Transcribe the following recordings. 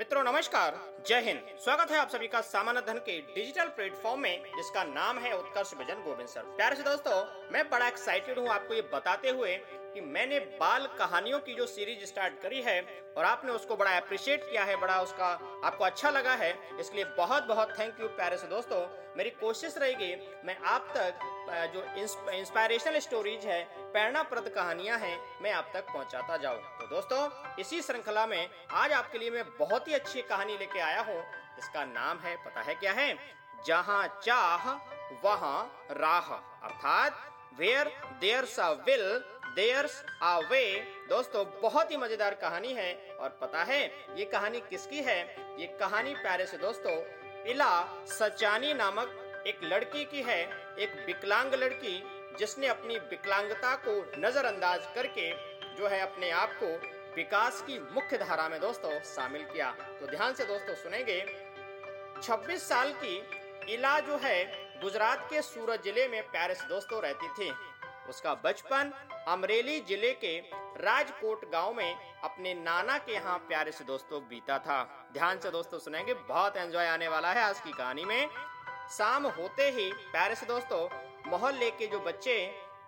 मित्रों, नमस्कार। जय हिंद। स्वागत है आप सभी का सामान्य धन के डिजिटल प्लेटफॉर्म में, जिसका नाम है उत्कर्ष भजन गोविंद सर। प्यारे से दोस्तों, मैं बड़ा एक्साइटेड हूँ आपको ये बताते हुए कि मैंने बाल कहानियों की जो सीरीज़ स्टार्ट करी है और आपने उसको बड़ा अप्रिशिएट किया है, बड़ा उसका आपको अच्छा लगा है इसलिए बहुत बहुत थैंक यू प्यारे से दोस्तों। मेरी कोशिश रहेगी, मैं आप तक जो इंस्पायरेशनल स्टोरीज है, प्रेरणाप्रद कहानियाँ हैं, मैं आप तक पहुंचाता जाऊँ। तो दोस्तों, इसी श्रृंखला में आज आपके लिए मैं बहुत ही अच्छी कहानी लेके आया हूँ। इसका नाम है, पता है क्या है? जहाँ चाह, वहाँ राह। अर्थात where there's a will there's a way दोस्तों, बहुत ही मज़ेदार कहानी है और पता है, ये कहानी किसकी है? ये कहानी प्यारे से दोस्तों, इला सचानी नामक एक लड़की की है, एक विकलांग लड़की, जिसने अपनी विकलांगता को नजरअंदाज करके जो है अपने आप को विकास की मुख्य धारा में दोस्तों शामिल किया। तो ध्यान से दोस्तों सुनेंगे। 26 साल की इला जो है, गुजरात के सूरत ज़िले में प्यारे से दोस्तों रहती थी। उसका बचपन अमरेली ज़िले के राजकोट गाँव में अपने नाना के यहाँ प्यारे से दोस्तों बीता था। ध्यान से दोस्तों सुनेंगे, बहुत एंजॉय आने वाला है आज की कहानी में। शाम होते ही प्यारे से दोस्तों, मोहल्ले के जो बच्चे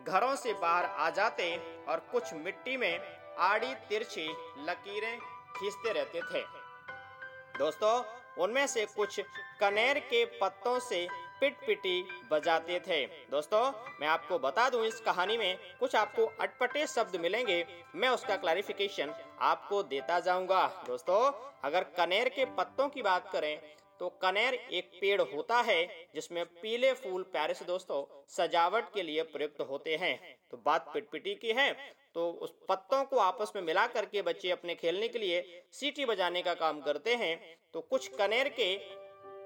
घरों से बाहर आ जाते और कुछ मिट्टी में आड़ी तिरछी लकीरें खींचते रहते थे। दोस्तों, उनमें से कुछ कनेर के पत्तों से पिट पिटी बजाते थे। दोस्तों, मैं आपको बता दूँ, इस कहानी में कुछ आपको अटपटे शब्द मिलेंगे। मैं उसका क्लैरिफिकेशन आपको देता जाऊँगा। दोस्तों, अगर कनेर के पत्तों की बात करें तो कनेर एक पेड़ होता है, जिसमें पीले फूल प्यारे से दोस्तों सजावट के लिए प्रयुक्त होते हैं। तो बात पिटपिटी की है तो उस पत्तों को आपस में मिला करके बच्चे अपने खेलने के लिए सीटी बजाने का काम करते हैं। तो कुछ कनेर के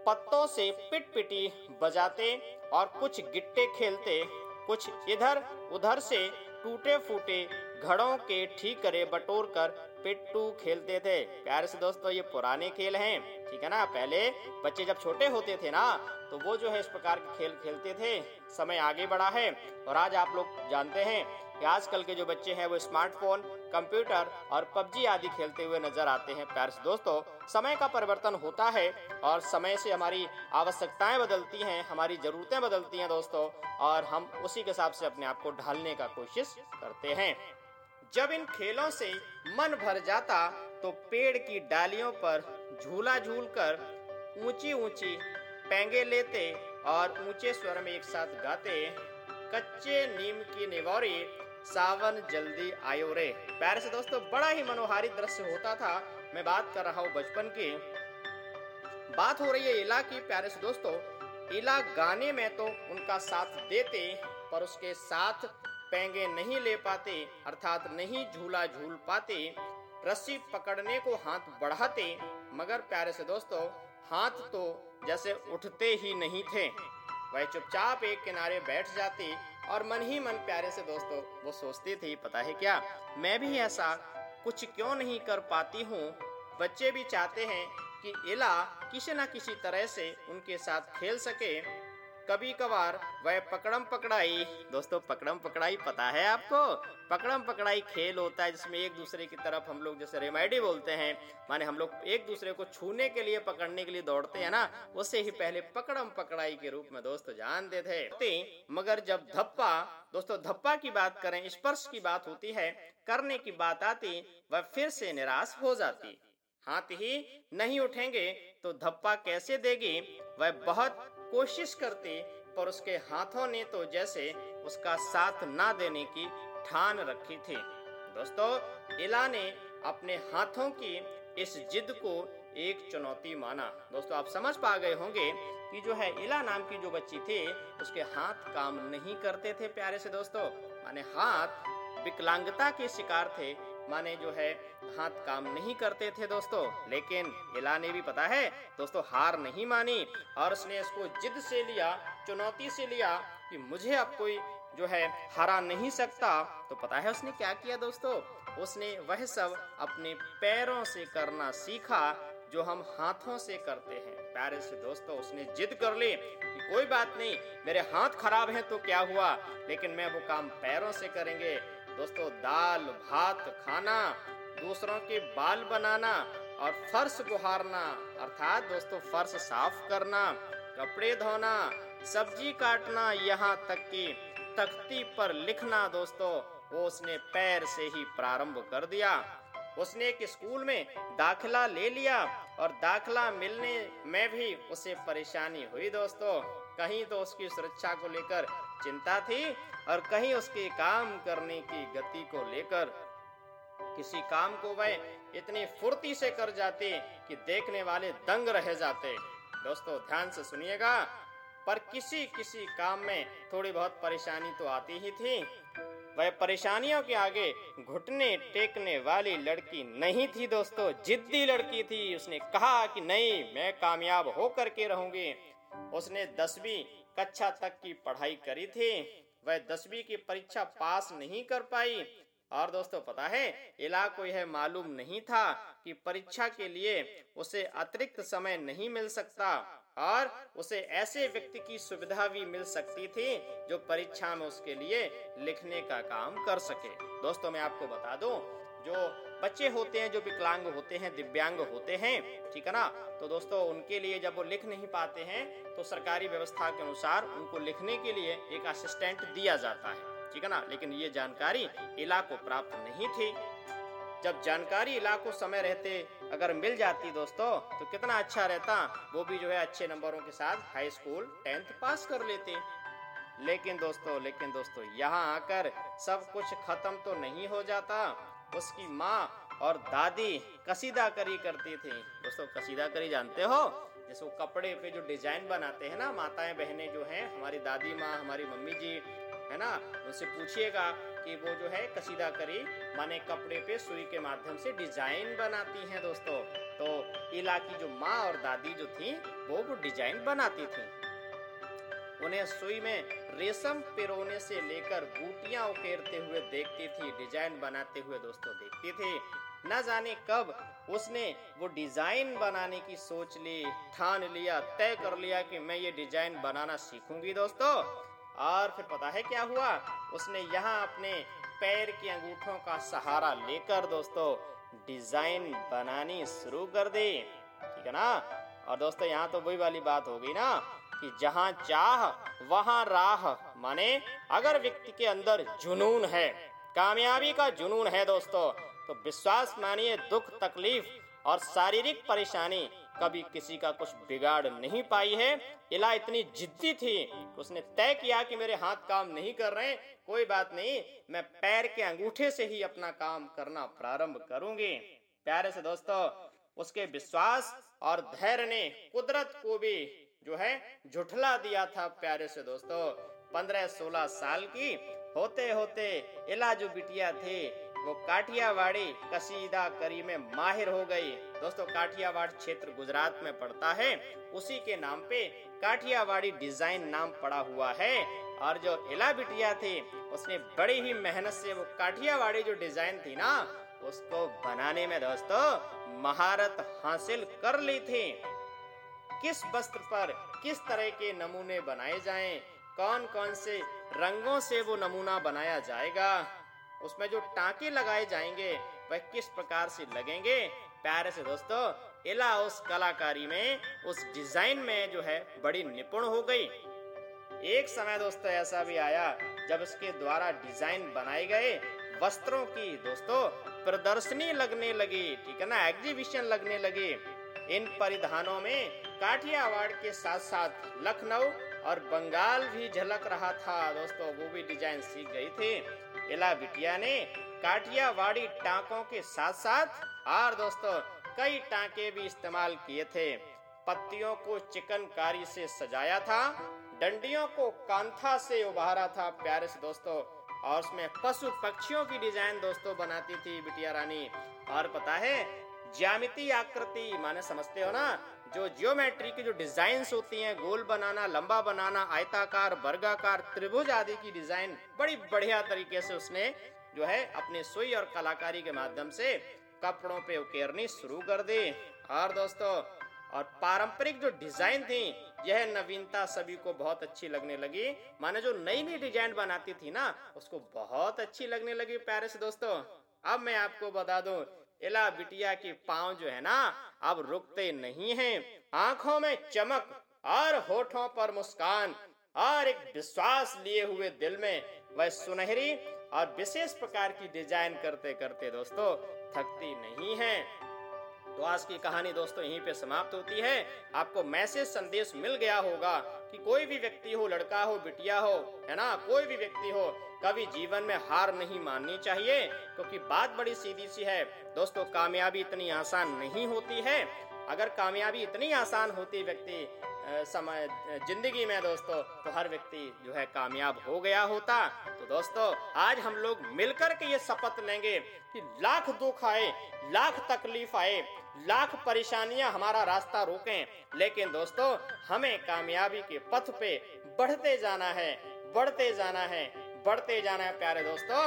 पत्तों से पिट पिटी बजाते और कुछ गिट्टे खेलते, कुछ इधर उधर से टूटे फूटे घड़ों के ठीक करे बटोर कर पिट्टू खेलते थे। प्यारे से दोस्तों, ये पुराने खेल हैं, ठीक है ना? पहले बच्चे जब छोटे होते थे ना तो वो जो है इस प्रकार के खेल खेलते थे। समय आगे बढ़ा है और आज आप लोग जानते हैं कि आजकल के जो बच्चे हैं, वो स्मार्टफ़ोन, कंप्यूटर और पबजी आदि खेलते हुए नज़र आते हैं। प्यार दोस्तों, समय का परिवर्तन होता है और समय से हमारी आवश्यकताएँ बदलती हैं, हमारी जरूरतें बदलती हैं दोस्तों, और हम उसी के हिसाब से अपने आप को ढालने का कोशिश करते हैं। जब इन खेलों से मन भर जाता तो पेड़ की डालियों पर झूला झूल कर ऊँची ऊँची पेंगे लेते और ऊँचे स्वर में एक साथ गाते, कच्चे नीम की निवारी सावन जल्दी आयो रे। प्यारे से दोस्तों, बड़ा ही मनोहारी दृश्य होता था। मैं बात कर रहा हूँ बचपन की। बात हो रही है इला की, प्यारे से दोस्तों। इला गाने में तो उनका साथ देते, पर उसके साथ पेंगे नहीं ले पाते, अर्थात नहीं झूला झूल पाते, रस्सी पकड़ने को हाथ बढ़ाते। मगर प्यारे से दोस्तों, हाथ तो जैसे उठते ही नहीं थे। वह चुपचाप एक किनारे बैठ जाती और मन ही मन प्यारे से दोस्तों, वो सोचती थी, पता है क्या? मैं भी ऐसा कुछ क्यों नहीं कर पाती हूँ? बच्चे भी चाहते हैं कि इला किसी न किसी तरह से उनके साथ खेल सके। कभी कभार वह पकड़म पकड़ाई। दोस्तों, पकड़म पकड़ाई पता है आपको? पकड़म पकड़ाई खेल होता है जिसमें एक दूसरे की तरफ़ हम लोग जैसे रेमाइडी बोलते हैं, माने हम लोग एक दूसरे को छूने के लिए, पकड़ने के लिए दौड़ते हैं ना, उससे ही पहले पकड़म पकड़ाई के रूप में दोस्तों जानते थे मगर जब धप्पा, दोस्तों, धप्पा की बात करें, स्पर्श की बात होती है, करने की बात आती, वह फिर से निराश हो जाती। हाथ ही नहीं उठेंगे तो धप्पा कैसे देगी? वह बहुत कोशिश करती, पर उसके हाथों ने तो जैसे उसका साथ ना देने की ठान रखी थी। दोस्तों, इला ने अपने हाथों की इस जिद को एक चुनौती माना। दोस्तों, आप समझ पा गए होंगे कि जो है इला नाम की जो बच्ची थी, उसके हाथ काम नहीं करते थे, प्यारे से दोस्तों। माने हाथ विकलांगता के शिकार थे माने जो है, हाथ काम नहीं करते थे दोस्तों, लेकिन इला ने भी पता है, दोस्तों हार नहीं मानी, और उसने इसको जिद से लिया, चुनौती से लिया, कि मुझे अब कोई जो है हरा नहीं सकता। तो पता है उसने क्या किया दोस्तों? उसने वह सब अपने पैरों से करना सीखा, जो हम हाथों से करते हैं। प्यारे से दोस्तों, उसने जिद कर ली कि कोई बात नहीं, मेरे हाथ खराब हैं तो क्या हुआ? लेकिन मैं वो काम पैरों से करेंगे दोस्तों, दाल, भात खाना, दूसरों के बाल बनाना और फर्श बुहारना अर्थात दोस्तों, फर्श साफ़ करना, कपड़े धोना, सब्ज़ी काटना, यहाँ तक कि तख्ती पर लिखना दोस्तों, वो उसने पैर से ही प्रारंभ कर दिया। उसने एक स्कूल में दाखिला ले लिया और दाखिला मिलने में भी उसे परेशानी हुई दोस्तों। कहीं तो उसकी सुरक्षा को लेकर चिंता थी और कहीं उसके काम करने की गति को लेकर। किसी काम को वह इतनी फुर्ती से कर जाते कि देखने वाले दंग रह जाते। दोस्तों, ध्यान से सुनिएगा, पर किसी किसी काम में थोड़ी बहुत परेशानी तो आती ही थी। वह परेशानियों के आगे घुटने टेकने वाली लड़की नहीं थी, दोस्तों, जिद्दी लड़की थी। उसने कहा कि नहीं, मैं कामयाब होकर के रहूँगी। उसने दसवीं कक्षा तक की पढ़ाई करी थी। वह दसवीं की परीक्षा पास नहीं कर पाई। और दोस्तों, पता है इला को यह मालूम नहीं था कि परीक्षा के लिए उसे अतिरिक्त समय नहीं मिल सकता। और उसे ऐसे व्यक्ति की सुविधा भी मिल सकती थी जो परीक्षा में उसके लिए लिखने का काम कर सके। दोस्तों, मैं आपको बता दूँ, जो बच्चे होते हैं, जो विकलांग होते हैं, दिव्यांग होते हैं, ठीक है ना? तो दोस्तों, उनके लिए जब वो लिख नहीं पाते हैं तो सरकारी व्यवस्था के अनुसार उनको लिखने के लिए एक असिस्टेंट दिया जाता है, ठीक है ना? लेकिन ये जानकारी इला को प्राप्त नहीं थी। जब जानकारी इला को समय रहते अगर मिल जाती दोस्तों तो कितना अच्छा रहता। वो भी जो है अच्छे नंबरों के साथ हाई स्कूल टेंथ पास कर लेते। लेकिन दोस्तों लेकिन दोस्तों, यहाँ आकर सब कुछ खत्म तो नहीं हो जाता। उसकी माँ और दादी कसीदा करी करती थी। दोस्तों कसीदा करी जानते हो? जैसे वो कपड़े पे जो डिज़ाइन बनाते हैं ना, माताएँ, बहनें जो हैं, हमारी दादी माँ, हमारी मम्मी जी, है ना? उनसे पूछिएगा कि वो जो है कसीदा करी माने कपड़े पे सुई के माध्यम से डिज़ाइन बनाती हैं दोस्तों। तो इला की जो माँ और दादी जो थी, वो वो डिज़ाइन बनाती थी। उन्हें सुई में रेशम पिरोने से लेकर बूटियाँ उकेरते हुए देखती थी, डिज़ाइन बनाते हुए दोस्तों देखती थी। न जाने कब उसने वो डिज़ाइन बनाने की सोच ली, ठान लिया, तय कर लिया कि मैं ये डिज़ाइन बनाना सीखूँगी दोस्तों। और फिर पता है क्या हुआ? उसने यहाँ अपने पैर के अंगूठों का सहारा लेकर दोस्तों डिज़ाइन बनानी शुरू कर दी। ठीक है ना? और दोस्तों, यहाँ तो वही वाली बात हो गई ना? कि जहाँ चाह, वहाँ राह। माने, अगर व्यक्ति के अंदर जुनून है, कामयाबी का जुनून है दोस्तों तो विश्वास मानिए, दुख, तकलीफ़ और शारीरिक परेशानी कभी किसी का कुछ बिगाड़ नहीं पाई है। इला इतनी जिद्दी थी, उसने तय किया कि मेरे हाथ काम नहीं कर रहे कोई बात नहीं, मैं पैर के अंगूठे से ही अपना काम करना प्रारंभ करूँगी। प्यारे से दोस्तों, उसके विश्वास और धैर्य ने कुदरत को भी जो है झुठला दिया था प्यारे से दोस्तों। पंद्रह सोलह साल की होते होते इला जो बिटिया थे। वो काठियावाड़ी कसीदा करी में माहिर हो गई। दोस्तों, काठियावाड़ क्षेत्र गुजरात में पड़ता है। उसी के नाम पे काठियावाड़ी डिज़ाइन नाम पड़ा हुआ है। और जो इला बिटिया थी, उसने बड़ी ही मेहनत से वो काठियावाड़ी जो डिज़ाइन थी ना, उसको बनाने में दोस्तों, महारत हासिल कर ली थी। किस वस्त्र पर किस तरह के नमूने बनाए जाएँ, कौन कौन से रंगों से वो नमूना बनाया जाएगा? उसमें जो टाके लगाए जाएँगे वह किस प्रकार से लगेंगे? प्यारे से दोस्तों इला उस कलाकारी में उस डिज़ाइन में जो है बड़ी निपुण हो गई। एक समय दोस्तों ऐसा भी आया जब इसके द्वारा डिज़ाइन बनाए गए वस्त्रों की दोस्तों प्रदर्शनी लगने लगी ठीक है ना? एग्जीबिशन लगने लगी। इन परिधानों में काठियावाड़ के साथ साथ लखनऊ और बंगाल भी झलक रहा था। दोस्तों, वो भी डिज़ाइन सीख गई थी। इला बिटिया ने काठियावाड़ी टाकों के साथ साथ और दोस्तों, कई टाके भी इस्तेमाल किए थे। पत्तियों को चिकनकारी से सजाया था, डंडियों को कांथा से उभारा था। प्यारे से दोस्तों, और उसमें पशु पक्षियों की डिज़ाइन दोस्तों बनाती थी बिटिया रानी। और पता है ज्यामिति आकृति, माने समझते हो ना? जो जियोमेट्री की जो डिज़ाइन होती हैं, गोल बनाना, लंबा बनाना, आयताकार, वर्गाकार, त्रिभुज आदि की डिज़ाइन बड़ी बढ़िया तरीके से उसने जो है अपने सुई और कलाकारी के माध्यम से कपड़ों पे उकेरनी शुरू कर दी। और दोस्तों, और पारंपरिक जो डिज़ाइन थी, यह नवीनता सभी को बहुत अच्छी लगने लगी। माने जो नई नई डिज़ाइन बनाती थी ना, उसको बहुत अच्छी लगने लगी प्यारे से दोस्तों। अब मैं आपको बता दूँ इला बिटिया के पाँव जो है ना, अब रुकते नहीं है। आँखों में चमक और होठों पर मुस्कान और एक विश्वास लिए हुए दिल में वह सुनहरी और विशेष प्रकार की डिज़ाइन करते करते दोस्तों, थकती नहीं है। तो आज की कहानी दोस्तों यहीं पे समाप्त होती है। आपको मैसेज संदेश मिल गया होगा कि कोई भी व्यक्ति हो, लड़का हो, बिटिया हो, है ना, कोई भी व्यक्ति हो, कभी जीवन में हार नहीं माननी चाहिए, क्योंकि बात बड़ी सीधी सी है। दोस्तों, कामयाबी इतनी आसान नहीं होती है। अगर कामयाबी इतनी आसान होती व्यक्ति समय ज़िंदगी में दोस्तों तो हर व्यक्ति जो है कामयाब हो गया होता। तो दोस्तों, आज हम लोग मिलकर के ये शपथ लेंगे कि लाख दुख आए, लाख तकलीफ़ आए, लाख परेशानियाँ हमारा रास्ता रोकें। लेकिन दोस्तों, हमें कामयाबी के पथ पे बढ़ते जाना है, बढ़ते जाना है, बढ़ते जाना है, प्यारे दोस्तों।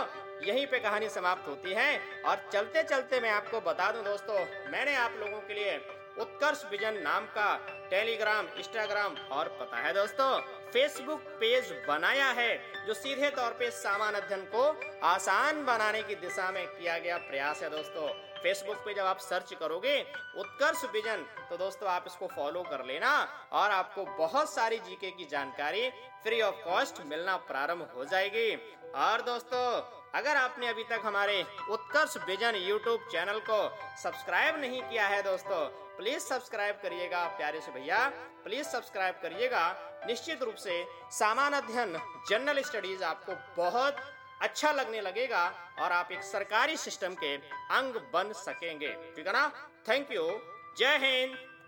यहीं पे कहानी समाप्त होती है और चलते चलते मैं आपको बता दूँ दोस्तों, मैंने आप लोगों के लिए उत्कर्ष विजन नाम का टेलीग्राम, इंस्टाग्राम और पता है दोस्तों, फेसबुक पेज बनाया है, जो सीधे तौर पे सामान अध्ययन को आसान बनाने की दिशा में किया गया प्रयास है दोस्तों। फेसबुक पे जब आप सर्च करोगे उत्कर्ष विजन तो दोस्तों आप इसको फॉलो कर लेना और आपको बहुत सारी जीके की जानकारी फ्री ऑफ़ कॉस्ट मिलना प्रारंभ हो जाएगी। और दोस्तों, अगर आपने अभी तक हमारे उत्कर्ष विजन यूट्यूब चैनल को सब्सक्राइब नहीं किया है दोस्तों प्लीज़ सब्सक्राइब करिएगा, प्यारे से भैया। प्लीज़ सब्सक्राइब करिएगा। निश्चित रूप से सामान्य अध्ययन जनरल स्टडीज़ आपको बहुत अच्छा लगने लगेगा और आप एक सरकारी सिस्टम के अंग बन सकेंगे। ठीक है ना? थैंक यू जय हिंद।